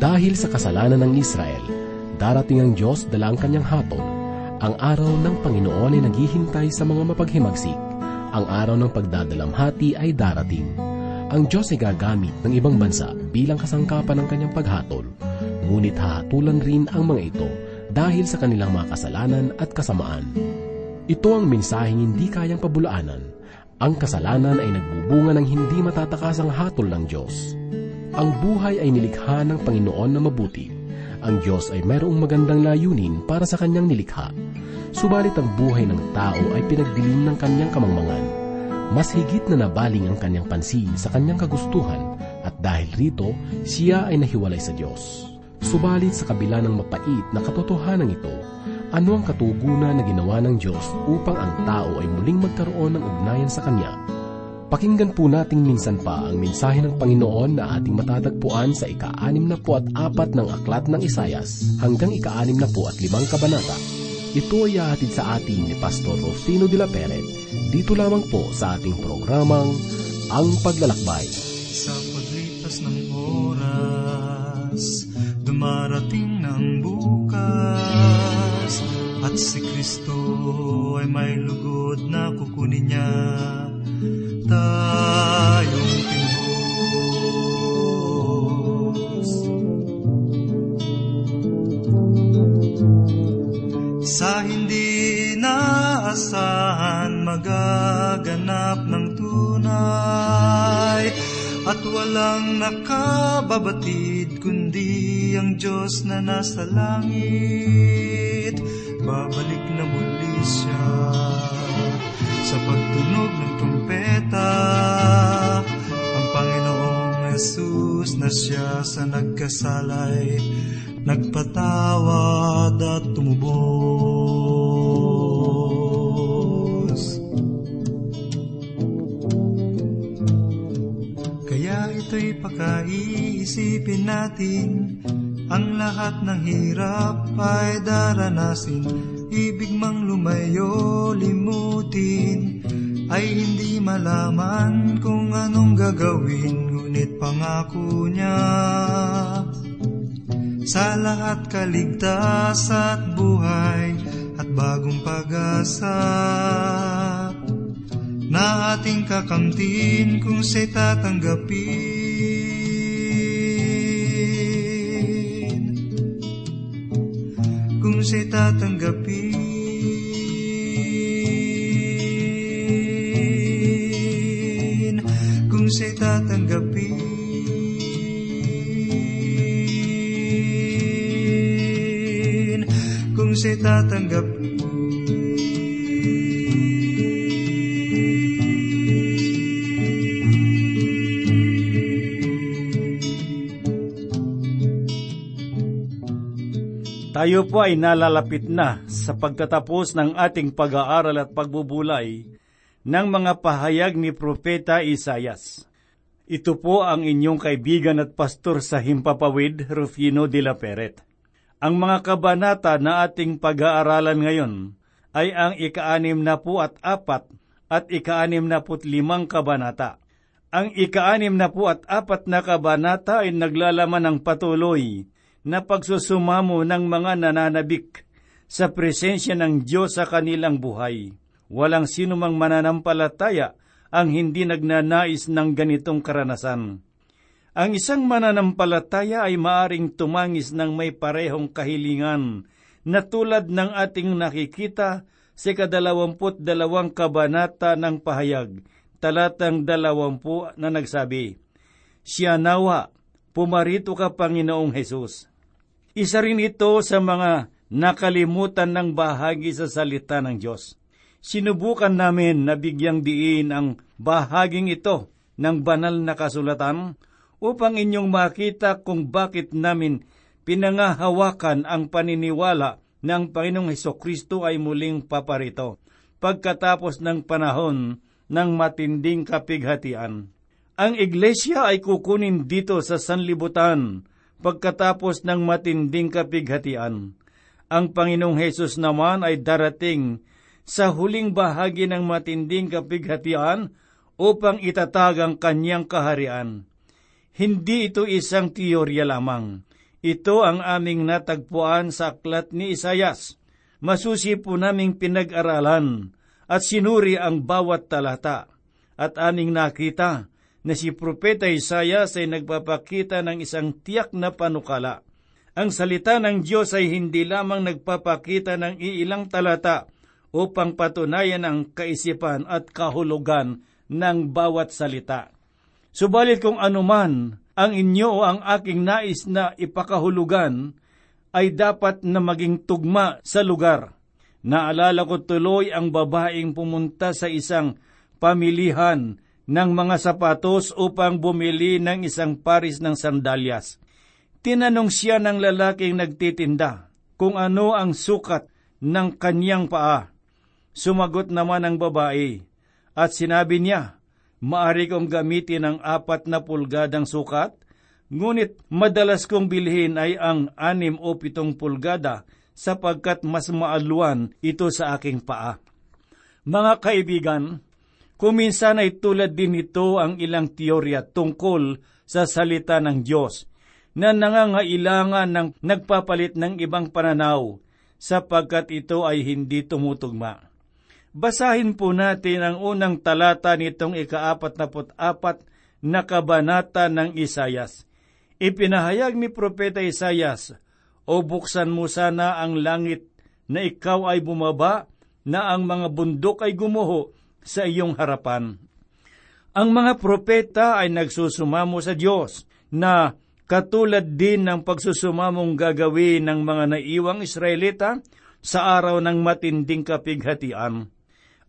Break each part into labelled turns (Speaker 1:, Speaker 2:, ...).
Speaker 1: Dahil sa kasalanan ng Israel, darating ang Diyos dala ang kanyang hatol. Ang araw ng Panginoon ay naghihintay sa mga mapaghimagsik. Ang araw ng pagdadalamhati ay darating. Ang Diyos ay gagamit ng ibang bansa bilang kasangkapan ng kanyang paghatol. Ngunit hahatulan rin ang mga ito dahil sa kanilang mga kasalanan at kasamaan. Ito ang mensaheng hindi kayang pabulaanan. Ang kasalanan ay nagbubunga ng hindi matatakasang hatol ng Diyos. Ang buhay ay nilikha ng Panginoon na mabuti. Ang Diyos ay mayroong magandang layunin para sa kanyang nilikha. Subalit ang buhay ng tao ay pinagdilim ng kanyang kamangmangan mas higit na nabaling ang kanyang pansin sa kanyang kagustuhan at dahil rito, siya ay nahiwalay sa Diyos. Subalit sa kabila ng mapait na katotohanan ito, ano ang katugunan na ginawa ng Diyos upang ang tao ay muling magkaroon ng ugnayan sa Kanya? Pakinggan po nating minsan pa ang mensahe ng Panginoon na ating matatagpuan sa ika-anim na po at apat ng aklat ng Isayas hanggang ika-anim na po at limang kabanata. Ito ay aatid sa atin ni Pastor Rufino de la Peret dito lamang po sa ating programang Ang Paglalakbay.
Speaker 2: Sa paglipas ng oras, dumarating ng bukas, at si Kristo ay may lugod na kukunin niya tayong tinubos. Sa hindi naasahan magaganap ng tunay at walang nakababatid kundi ang Diyos na nasa langit babalik na muli siya sa pagtunog Jesus na siya sa nagkasalay nagpatawad at tumubos. Kaya ito'y pakaiisipin natin, ang lahat ng hirap ay daranasin, ibig mang lumayo, limutin, ay hindi malaman kung anong gagawin, ngunit pangako niya sa lahat kaligtas at buhay at bagong pag-asa na ating kakamtin kung siya'y tatanggapin. Kung siya'y tatanggapin. Kung siya'y tatanggapin.
Speaker 3: Tayo po ay nalalapit na sa pagtatapos ng ating pag-aaral at pagbubulay ng mga pahayag ni Propeta Isayas. Ito po ang inyong kaibigan at pastor sa Himpapawid, Rufino de la Peret. Ang mga kabanata na ating pag-aaralan ngayon ay ang ikaanim na po at apat at ikaanim na po limang kabanata. Ang ikaanim na po at apat na kabanata ay naglalaman ng patuloy na pagsusumamo ng mga nananabik sa presensya ng Diyos sa kanilang buhay. Walang sino mang mananampalataya ang hindi nagnanais ng ganitong karanasan. Ang isang mananampalataya ay maaring tumangis ng may parehong kahilingan na tulad ng ating nakikita sa kadalawamput dalawang kabanata ng pahayag, talatang dalawampu na nagsabi, Siya nawa, pumarito ka Panginoong Hesus. Isa rin ito sa mga nakalimutan ng bahagi sa salita ng Diyos. Sinubukan namin na bigyang diin ang bahaging ito ng banal na kasulatan upang inyong makita kung bakit namin pinangahawakan ang paniniwala ng Panginoong Heso Kristo ay muling paparito pagkatapos ng panahon ng matinding kapighatian. Ang iglesia ay kukunin dito sa sanlibutan pagkatapos ng matinding kapighatian. Ang Panginoong Hesus naman ay darating sa huling bahagi ng matinding kapighatian upang itatag ang kanyang kaharian. Hindi ito isang teorya lamang. Ito ang aming natagpuan sa aklat ni Isayas. Masusi po naming pinag-aralan at sinuri ang bawat talata. At aming nakita na si Propeta Isayas ay nagpapakita ng isang tiyak na panukala. Ang salita ng Diyos ay hindi lamang nagpapakita ng iilang talata upang patunayan ang kaisipan at kahulugan ng bawat salita. Subalit kung anuman ang inyo o ang aking nais na ipakahulugan, ay dapat na maging tugma sa lugar. Naalala ko tuloy ang babaeng pumunta sa isang pamilihan ng mga sapatos upang bumili ng isang paris ng sandalyas. Tinanong siya ng lalaking nagtitinda kung ano ang sukat ng kanyang paa. Sumagot naman ang babae at sinabi niya, Maari kong gamitin ang apat na pulgadang sukat, ngunit madalas kong bilhin ay ang anim o pitong pulgada sapagkat mas maaluan ito sa aking paa. Mga kaibigan, kuminsan ay tulad din ito ang ilang teorya tungkol sa salita ng Diyos na nangangailangan ng nagpapalit ng ibang pananaw sapagkat ito ay hindi tumutugma. Basahin po natin ang unang talata nitong ikaapat na apat na kabanata ng Isayas. Ipinahayag ni Propeta Isayas, O buksan mo sana ang langit na ikaw ay bumaba, na ang mga bundok ay gumuho sa iyong harapan. Ang mga propeta ay nagsusumamo sa Diyos na katulad din ng pagsusumamong gagawin ng mga naiwang Israelita sa araw ng matinding kapighatian.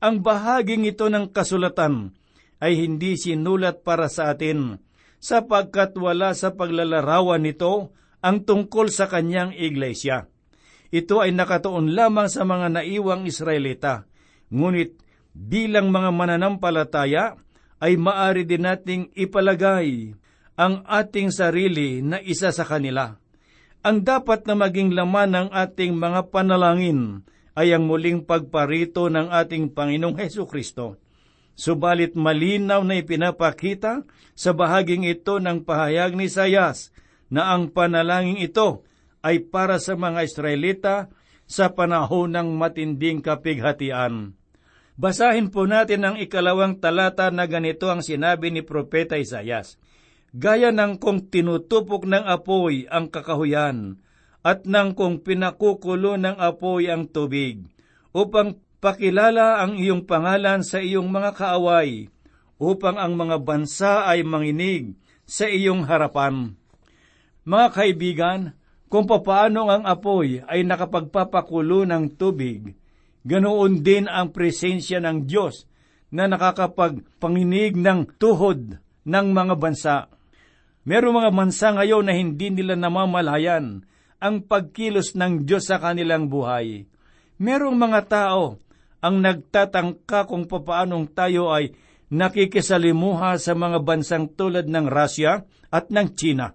Speaker 3: Ang bahaging ito ng kasulatan ay hindi sinulat para sa atin, sapagkat wala sa paglalarawan nito ang tungkol sa kanyang iglesia. Ito ay nakatuon lamang sa mga naiwang Israelita, ngunit bilang mga mananampalataya ay maari din nating ipalagay ang ating sarili na isa sa kanila. Ang dapat na maging laman ng ating mga panalangin ay ang muling pagparito ng ating Panginoong Heso Kristo. Subalit malinaw na ipinapakita sa bahaging ito ng pahayag ni Sayas na ang panalangin ito ay para sa mga Israelita sa panahon ng matinding kapighatian. Basahin po natin ang ikalawang talata na ganito ang sinabi ni Propeta Isayas. Gaya ng kung tinutupok ng apoy ang kakahuyan, at nang kung pinakukulo ng apoy ang tubig, upang pakilala ang iyong pangalan sa iyong mga kaaway, upang ang mga bansa ay manginig sa iyong harapan. Mga kaibigan, kung papaano ang apoy ay nakapagpapakulo ng tubig, ganoon din ang presensya ng Diyos na nakakapagpanginig ng tuhod ng mga bansa. Merong mga bansa ngayon na hindi nila namamalayan ang pagkilos ng Diyos sa kanilang buhay. Merong mga tao ang nagtatangka kung papaanong tayo ay nakikisalimuha sa mga bansang tulad ng Russia at ng China.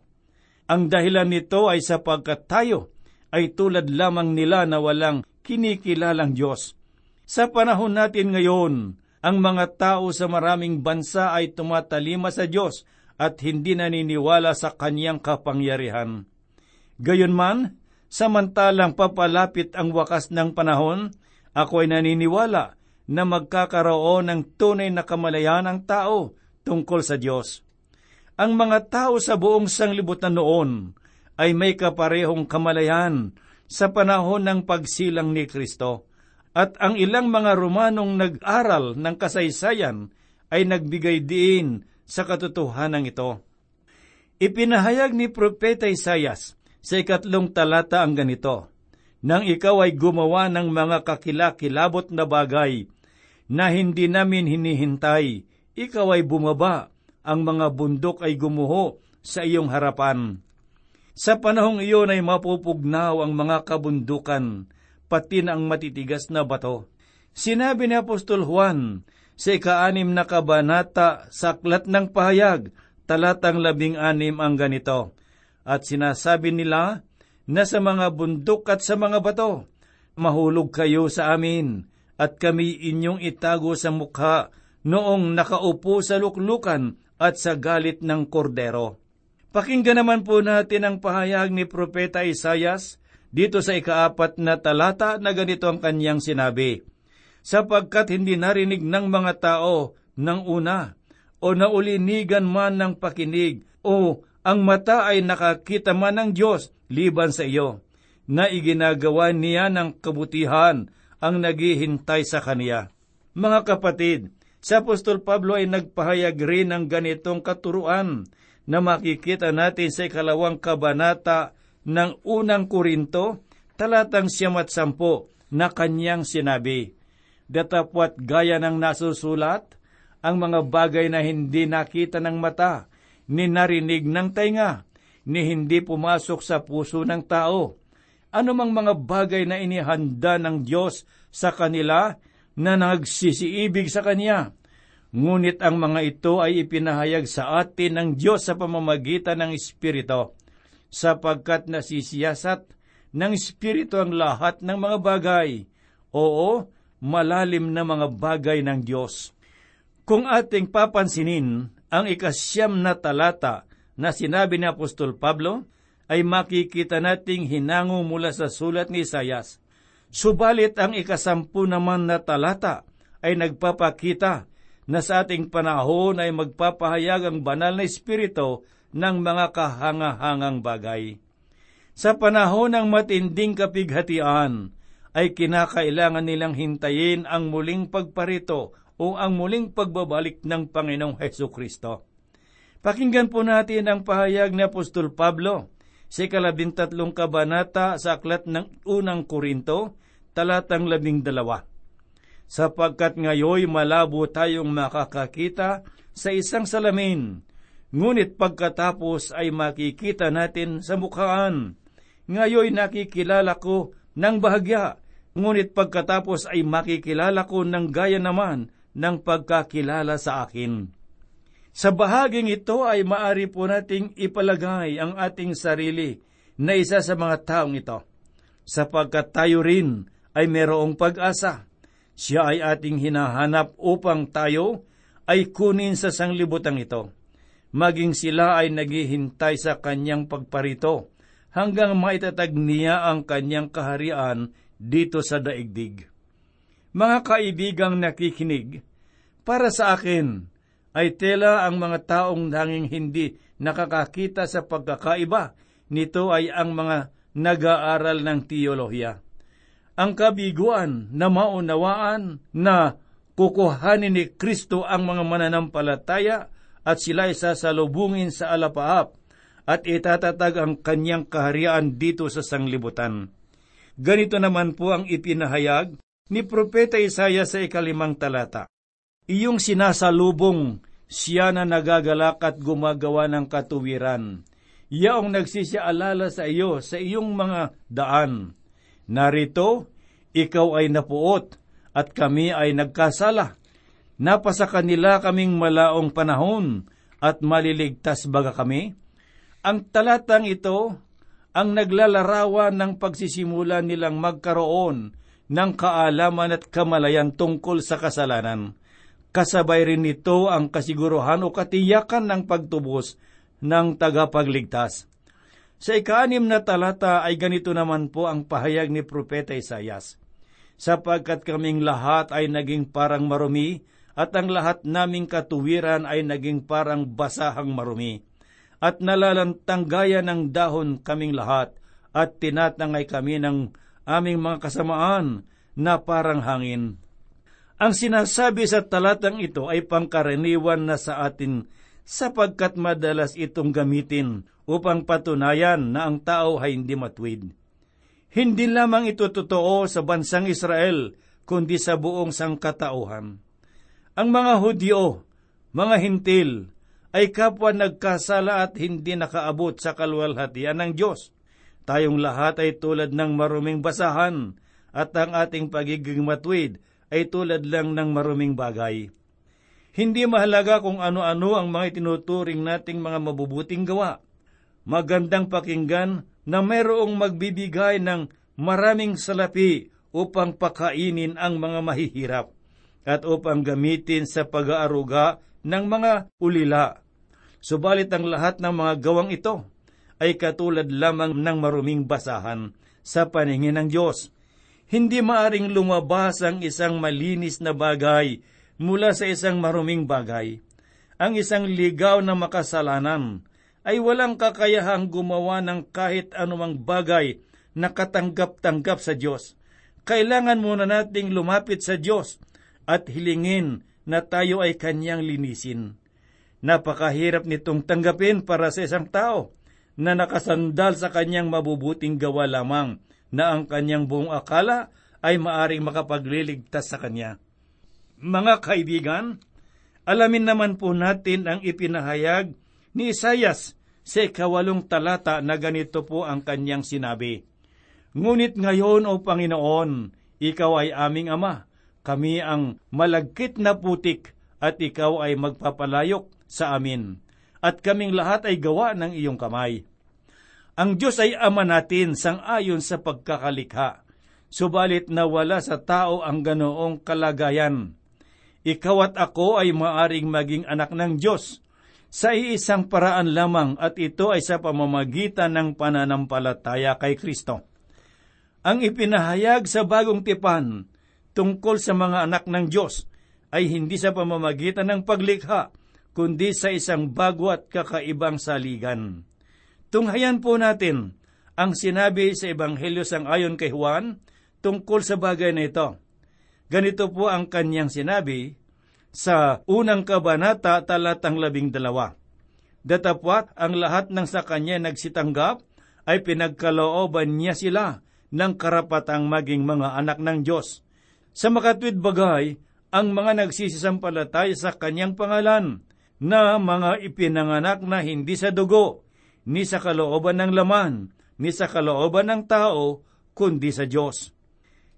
Speaker 3: Ang dahilan nito ay sapagkat tayo ay tulad lamang nila na walang kinikilalang Diyos. Sa panahon natin ngayon, ang mga tao sa maraming bansa ay tumatalima sa Diyos at hindi naniniwala sa kanyang kapangyarihan. Gayunman, samantalang papalapit ang wakas ng panahon, ako ay naniniwala na magkakaroon ng tunay na kamalayan ng tao tungkol sa Diyos. Ang mga tao sa buong sanglibutan noon ay may kaparehong kamalayan sa panahon ng pagsilang ni Kristo. At ang ilang mga Romanong nag-aral ng kasaysayan ay nagbigay diin sa katotohanan ito. Ipinahayag ni Propeta Isayas sa ikatlong talata ang ganito, Nang ikaw ay gumawa ng mga kakilakilabot na bagay na hindi namin hinihintay, ikaw ay bumaba, ang mga bundok ay gumuho sa iyong harapan. Sa panahong iyon ay mapupugnaw ang mga kabundukan, pati na ang matitigas na bato. Sinabi ni Apostol Juan sa ikaanim na kabanata sa aklat ng pahayag, talatang labing anim ang ganito, at sinasabi nila na sa mga bundok at sa mga bato, mahulog kayo sa amin, at kami inyong itago sa mukha noong nakaupo sa luklukan at sa galit ng kordero. Pakinggan naman po natin ang pahayag ni Propeta Isayas dito sa ikaapat na talata na ganito ang kanyang sinabi, Sapagkat hindi narinig ng mga tao ng una, o naulinigan man ng pakinig, o ang mata ay nakakita man ng Diyos liban sa iyo, na iginagawa niya ng kabutihan ang naghihintay sa Kaniya. Mga kapatid, sa Apostol Pablo ay nagpahayag rin ng ganitong katuruan na makikita natin sa ikalawang kabanata ng unang Korinto, talatang siyam at sampo, na kanyang sinabi, Datapwat gaya ng nasusulat, ang mga bagay na hindi nakita ng mata, ni narinig ng tainga, ni hindi pumasok sa puso ng tao. Ano mang mga bagay na inihanda ng Diyos sa kanila na nagsisiibig sa Kanya. Ngunit ang mga ito ay ipinahayag sa atin ng Diyos sa pamamagitan ng Espiritu, sapagkat nasisiyasat ng Espiritu ang lahat ng mga bagay. Oo, malalim na mga bagay ng Diyos. Kung ating papansinin ang ikasyam na talata na sinabi ni Apostol Pablo, ay makikita nating hinango mula sa sulat ni Isayas. Subalit ang ikasampu naman na talata ay nagpapakita na sa ating panahon ay magpapahayag ang banal na espiritu ng mga kahangahangang bagay. Sa panahon ng matinding kapighatian, ay kinakailangan nilang hintayin ang muling pagparito o ang muling pagbabalik ng Panginoong Heso Kristo. Pakinggan po natin ang pahayag ni Apostol Pablo sa ikalabintatlong kabanata sa aklat ng unang Korinto, talatang labing dalawa. Sapagkat ngayoy malabo tayong makakakita sa isang salamin, ngunit pagkatapos ay makikita natin sa mukhaan. Ngayoy nakikilala ko ng bahagya, ngunit pagkatapos ay makikilala ko ng gaya naman ng pagkakilala sa akin. Sa bahaging ito ay maari po nating ipalagay ang ating sarili na isa sa mga taong ito, sapagkat tayo rin ay merong pag-asa. Siya ay ating hinahanap upang tayo ay kunin sa sanglibutang ito. Maging sila ay naghihintay sa kanyang pagparito hanggang maitatag niya ang kanyang kaharian dito sa daigdig. Mga kaibigang nakikinig, para sa akin, ay tela ang mga taong nanging hindi nakakakita sa pagkakaiba. Nito ay ang mga nag-aaral ng teolohiya. Ang kabiguan na maunawaan na kukuhanin ni Kristo ang mga mananampalataya at sila ay sasalubungin sa alapaap at itatatag ang kanyang kaharian dito sa sanglibutan. Ganito naman po ang ipinahayag ni Propeta Isaya sa ikalimang talata. Iyong sinasalubong siya na nagagalak at gumagawa ng katuwiran. Iyaong nagsisialala sa iyo sa iyong mga daan. Narito, ikaw ay napuot at kami ay nagkasala. Napasa kanila kaming malaong panahon at maliligtas baga kami? Ang talatang ito ang naglalarawan ng pagsisimula nilang magkaroon ng kaalaman at kamalayan tungkol sa kasalanan kasabay rin nito ang kasiguruhan o katiyakan ng pagtubos ng tagapagligtas. Sa ikaanim na talata ay ganito naman po ang pahayag ni Propeta Isayas. Sapagkat kaming lahat ay naging parang marumi, at ang lahat naming katuwiran ay naging parang basahang marumi. At nalalantang gaya ng dahon kaming lahat, at tinatangay kami ng aming mga kasamaan na parang hangin. Ang sinasabi sa talatang ito ay pangkaraniwan na sa atin sapagkat madalas itong gamitin upang patunayan na ang tao ay hindi matwid. Hindi lamang ito totoo sa bansang Israel, kundi sa buong sangkatauhan. Ang mga Hudyo, mga Hintil, ay kapwa nagkasala at hindi nakaabot sa kalwalhatian ng Diyos. Tayong lahat ay tulad ng maruming basahan at ang ating pagiging matwid ay tulad lang ng maruming bagay. Hindi mahalaga kung ano-ano ang mga itinuturing nating mga mabubuting gawa. Magandang pakinggan na mayroong magbibigay ng maraming salapi upang pakainin ang mga mahihirap at upang gamitin sa pag-aaruga ng mga ulila. Subalit ang lahat ng mga gawang ito ay katulad lamang ng maruming basahan sa paningin ng Diyos. Hindi maaring lumabas ang isang malinis na bagay mula sa isang maruming bagay. Ang isang ligaw na makasalanan ay walang kakayahang gumawa ng kahit anumang bagay na katanggap-tanggap sa Diyos. Kailangan muna nating lumapit sa Diyos at hilingin na tayo ay Kanyang linisin. Napakahirap nitong tanggapin para sa isang tao na nakasandal sa kanyang mabubuting gawa lamang na ang kanyang buong akala ay maaring makapagliligtas sa kanya. Mga kaibigan, alamin naman po natin ang ipinahayag ni Isayas sa ikawalong talata na ganito po ang kanyang sinabi. Ngunit ngayon, O Panginoon, Ikaw ay aming Ama, kami ang malagkit na putik at Ikaw ay magpapalayok sa amin, at kaming lahat ay gawa ng iyong kamay. Ang Diyos ay Ama natin sang-ayon sa pagkakalikha, subalit nawala sa tao ang ganoong kalagayan. Ikaw at ako ay maaring maging anak ng Diyos, sa iisang paraan lamang at ito ay sa pamamagitan ng pananampalataya kay Kristo. Ang ipinahayag sa bagong tipan tungkol sa mga anak ng Diyos ay hindi sa pamamagitan ng paglikha, kundi sa isang bago at kakaibang saligan. Tunghayan po natin ang sinabi sa Ebanghelyo sang ayon kay Juan tungkol sa bagay na ito. Ganito po ang kanyang sinabi, sa unang kabanata talatang labing dalawa. Datapwat ang lahat ng sa kanya nagsitanggap ay pinagkalooban niya sila ng karapatang maging mga anak ng Diyos. Sa makatwid bagay, ang mga nagsisisampalatay sa kanyang pangalan na mga ipinanganak na hindi sa dugo, ni sa kalooban ng laman, ni sa kalooban ng tao, kundi sa Diyos.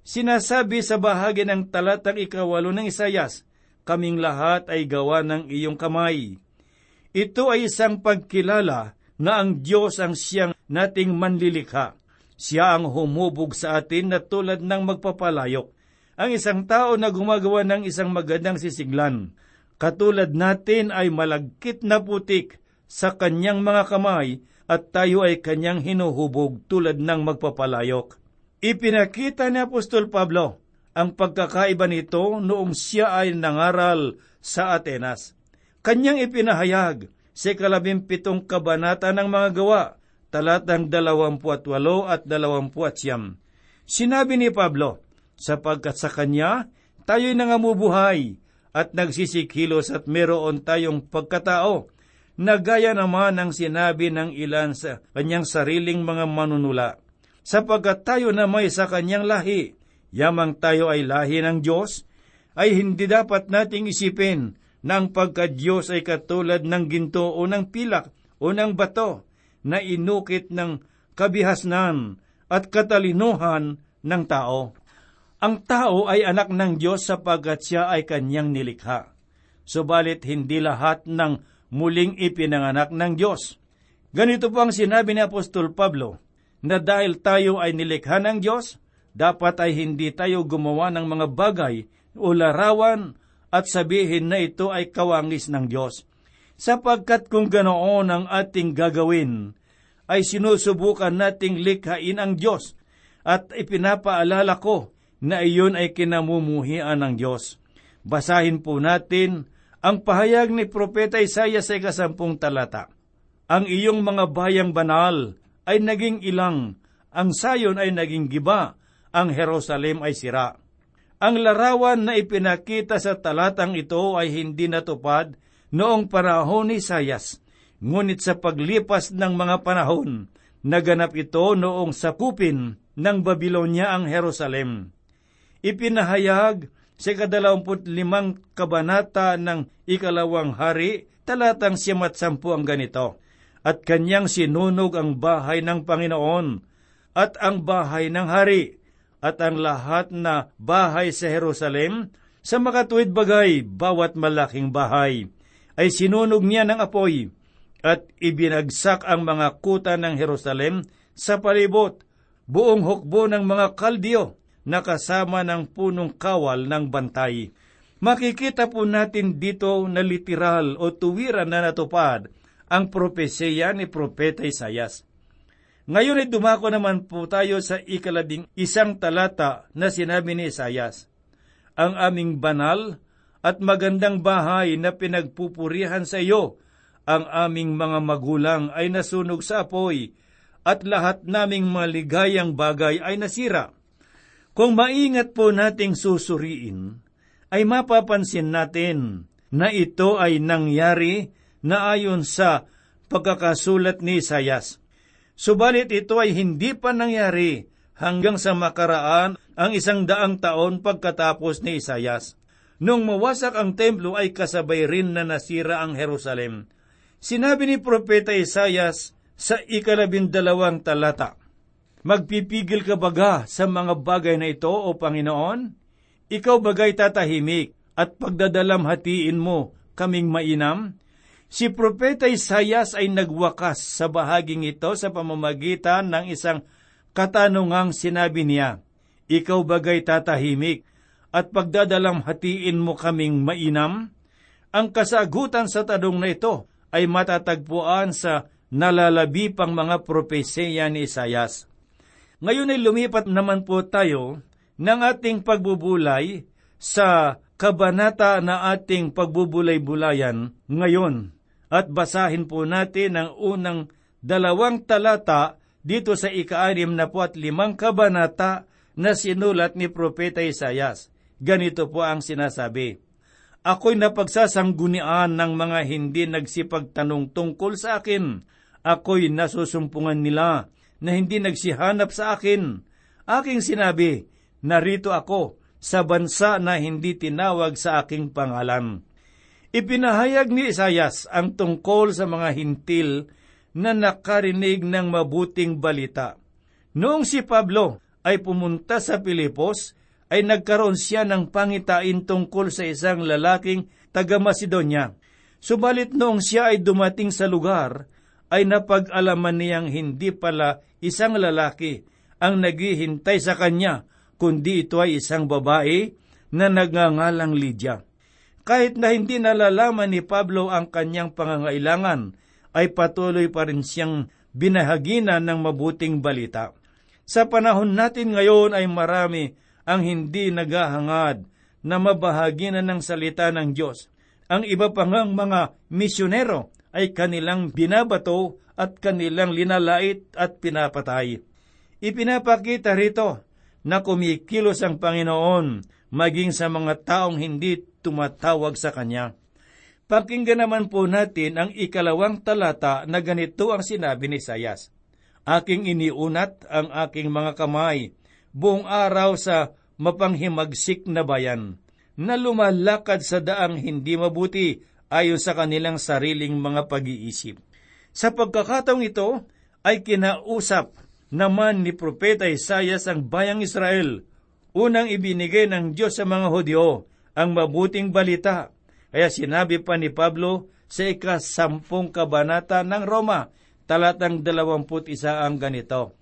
Speaker 3: Sinasabi sa bahagi ng talatang ikawalo ng Isayas, kaming lahat ay gawa ng iyong kamay. Ito ay isang pagkilala na ang Diyos ang siyang nating manlilikha. Siya ang humubog sa atin na tulad ng magpapalayok. Ang isang tao na gumagawa ng isang magandang sisiglan, katulad natin ay malagkit na putik sa kanyang mga kamay at tayo ay kanyang hinuhubog tulad ng magpapalayok. Ipinakita ni Apostol Pablo ang pagkakaiba nito noong siya ay nangaral sa Atenas. Kanyang ipinahayag sa kalabing kabanata ng mga gawa, talatang dalawampuat walo at dalawampuat siyam. Sinabi ni Pablo, sapagkat sa kanya tayo'y nangamubuhay at nagsisikilos at meron tayong pagkatao, na gaya naman ang sinabi ng ilan sa kanyang sariling mga manunula. Sapagkat tayo na may sa kanyang lahi, yamang tayo ay lahi ng Diyos, ay hindi dapat nating isipin na ang pagka-Diyos ay katulad ng ginto o ng pilak o ng bato na inukit ng kabihasnan at katalinuhan ng tao. Ang tao ay anak ng Diyos sapagkat siya ay kanyang nilikha. Subalit hindi lahat ng muling ipinanganak ng Diyos. Ganito po ang sinabi ni Apostol Pablo, na dahil tayo ay nilikha ng Diyos, dapat ay hindi tayo gumawa ng mga bagay o larawan at sabihin na ito ay kawangis ng Diyos. Sapagkat kung ganoon ang ating gagawin, ay sinusubukan nating likhain ang Diyos at ipinapaalala ko na iyon ay kinamumuhian ng Diyos. Basahin po natin ang pahayag ni Propeta Isaiah sa ikasampung talata. Ang iyong mga bayang banal ay naging ilang, ang sayon ay naging giba, ang Jerusalem ay sira. Ang larawan na ipinakita sa talatang ito ay hindi natupad noong panahon ni Sayas, ngunit sa paglipas ng mga panahon, naganap ito noong sakupin ng Babylonia ang Jerusalem. Ipinahayag sa kadalawamput limang kabanata ng ikalawang hari, talatang siyamat sampu ang ganito, at kanyang sinunog ang bahay ng Panginoon at ang bahay ng hari at ang lahat na bahay sa Jerusalem, sa makatuwid bagay, bawat malaking bahay, ay sinunog niya ng apoy, at ibinagsak ang mga kuta ng Jerusalem sa palibot, buong hukbo ng mga kaldiyo, na kasama ng punong kawal ng bantay. Makikita po natin dito na literal o tuwiran na natupad ang propesya ni Propeta Isayas. Ngayon ay dumako naman po tayo sa ikalabing isang talata na sinabi ni Isayas. Ang aming banal at magandang bahay na pinagpupurihan sa iyo, ang aming mga magulang ay nasunog sa apoy, at lahat naming maligayang bagay ay nasira. Kung maingat po nating susuriin, ay mapapansin natin na ito ay nangyari na ayon sa pagkakasulat ni Isayas. Subalit ito ay hindi pa nangyari hanggang sa makaraan ang isang daang taon pagkatapos ni Isayas. Nung mawasak ang templo ay kasabay rin na nasira ang Jerusalem. Sinabi ni Propeta Isayas sa ikalabindalawang talata, Magpipigil ka baga sa mga bagay na ito, O Panginoon? Ikaw bagay tatahimik at pagdadalamhatiin mo kaming mainam? Si Propeta Isayas ay nagwakas sa bahaging ito sa pamamagitan ng isang katanungang sinabi niya, Ikaw bagay tatahimik at pagdadalamhatiin mo kaming mainam? Ang kasagutan sa tanong na ito ay matatagpuan sa nalalabi pang mga propesya ni Isayas. Ngayon ay lumipat naman po tayo ng ating pagbubulay sa kabanata na ating pagbubulay-bulayan ngayon at basahin po natin ang unang dalawang talata dito sa ika-anim na po at limang kabanata na sinulat ni Propeta Isayas. Ganito po ang sinasabi, Ako'y napagsasanggunian ng mga hindi nagsipagtanong tungkol sa akin. Ako'y nasusumpungan nila na hindi nagsihanap sa akin. Aking sinabi, narito ako sa bansa na hindi tinawag sa aking pangalan. Ipinahayag ni Isayas ang tungkol sa mga hintil na nakarinig ng mabuting balita. Noong si Pablo ay pumunta sa Pilipos, ay nagkaroon siya ng pangitain tungkol sa isang lalaking taga-Macedonia. Subalit noong siya ay dumating sa lugar, ay napag-alaman niyang hindi pala isang lalaki ang naghihintay sa kanya, kundi ito ay isang babae na nagngangalang Lydia. Kahit na hindi nalalaman ni Pablo ang kanyang pangangailangan, ay patuloy pa rin siyang binahaginan ng mabuting balita. Sa panahon natin ngayon ay marami ang hindi naghahangad na mabahaginan ng salita ng Diyos. Ang iba pa ngang mga misyonero ay kanilang binabato at kanilang linalait at pinapatay. Ipinapakita rito na kumikilos ang Panginoon maging sa mga taong hindi tumatawag sa Kanya. Pakinggan naman po natin ang ikalawang talata na ganito ang sinabi ni Sayas. Aking iniunat ang aking mga kamay buong araw sa mapanghimagsik na bayan, na lumalakad sa daang hindi mabuti ayon sa kanilang sariling mga pag-iisip. Sa pagkakataong ito ay kinausap naman ni Propeta Isayas ang bayang Israel. Unang ibinigay ng Diyos sa mga Hudyo ang mabuting balita. Kaya sinabi pa ni Pablo sa ikasampung kabanata ng Roma, talatang dalawamput isa ang ganito.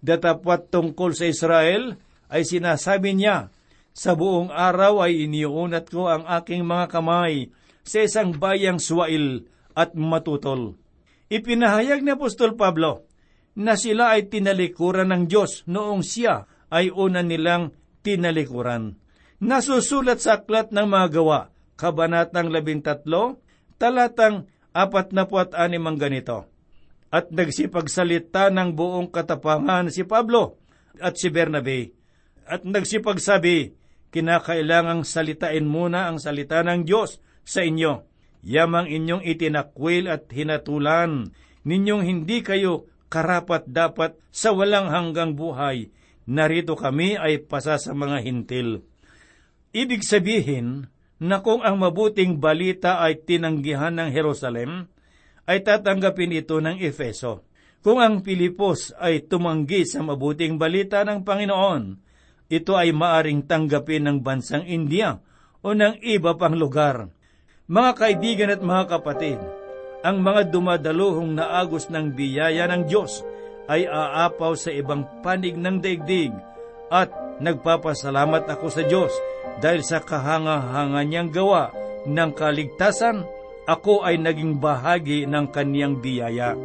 Speaker 3: Datapwat tungkol sa Israel ay sinasabi niya, sa buong araw ay iniunat ko ang aking mga kamay sa isang bayang suwail at matutol. Ipinahayag ni Apostol Pablo na sila ay tinalikuran ng Diyos noong siya ay una nilang tinalikuran. Nasusulat sa aklat ng mga gawa, Kabanatang 13, talatang apat na puat anim ang ganito. At nagsipagsalita ng buong katapangan si Pablo at si Bernabe. At nagsipagsabi, kinakailangang salitain muna ang salita ng Diyos sa inyo. Yamang inyong itinakwil at hinatulan, ninyong hindi kayo karapat dapat sa walang hanggang buhay, narito kami ay pasa sa mga hintil. Ibig sabihin na kung ang mabuting balita ay tinanggihan ng Jerusalem, ay tatanggapin ito ng Efeso. Kung ang Pilipos ay tumanggi sa mabuting balita ng Panginoon, ito ay maaring tanggapin ng bansang India o ng iba pang lugar. Mga kaibigan at mga kapatid, ang mga dumadaluhong naagos ng biyaya ng Diyos ay aapaw sa ibang panig ng daigdig at nagpapasalamat ako sa Diyos dahil sa kahanga-hanga niyang gawa ng kaligtasan ako ay naging bahagi ng kaniyang biyaya.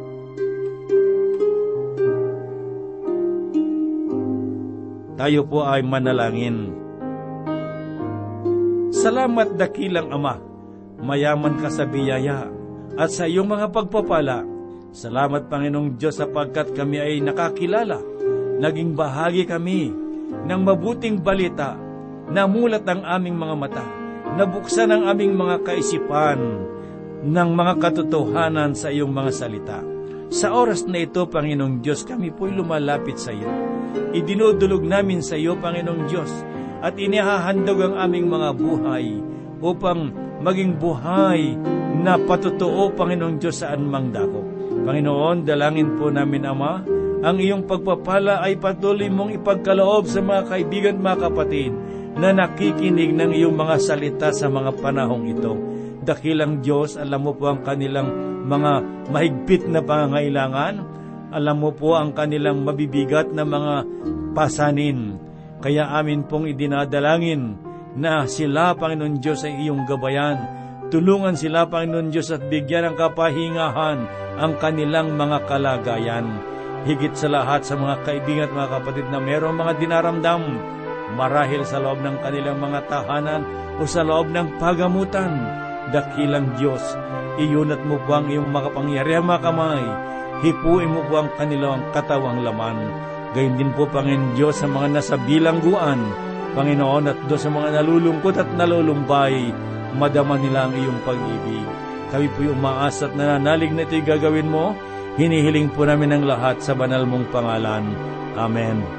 Speaker 3: Tayo po ay manalangin. Salamat dakilang Ama, mayaman ka sa biyaya at sa iyong mga pagpapala. Salamat Panginoong Diyos sapagkat kami ay nakakilala, naging bahagi kami ng mabuting balita, namulat ang aming mga mata, nabuksan ang aming mga kaisipan ng mga katotohanan sa iyong mga salita. Sa oras na ito, Panginoong Diyos, kami po'y lumalapit sa iyo. Idinudulog namin sa iyo, Panginoong Diyos, at inihahandog ang aming mga buhay upang maging buhay na patotoo, Panginoong Diyos, saan mang dako. Panginoon, dalangin po namin, Ama, ang iyong pagpapala ay patuloy mong ipagkaloob sa mga kaibigan at mga kapatid na nakikinig ng iyong mga salita sa mga panahong ito. Dakilang Diyos, alam mo po ang kanilang mga mahigpit na pangangailangan. Alam mo po ang kanilang mabibigat na mga pasanin. Kaya amin pong idinadalangin na sila, Panginoon Diyos, ay iyong gabayan. Tulungan sila, Panginoon Diyos, at bigyan ng kapahingahan ang kanilang mga kalagayan. Higit sa lahat sa mga kaibigan at mga kapatid na mayroong mga dinaramdam, marahil sa loob ng kanilang mga tahanan o sa loob ng pagamutan, dakilang Diyos, iyunat mo po ang iyong makapangyarihang mga kamay, hipuin mo po ang kanilang katawang laman. Gayun din po, Panginoon Diyos, sa mga nasa bilangguan, Panginoon, at do sa mga nalulungkot at nalulumbay, madama nila ang iyong pag-ibig. Kami po yung umaasa at nananalig na ito'y gagawin mo. Hinihiling po namin ang lahat sa banal mong pangalan. Amen.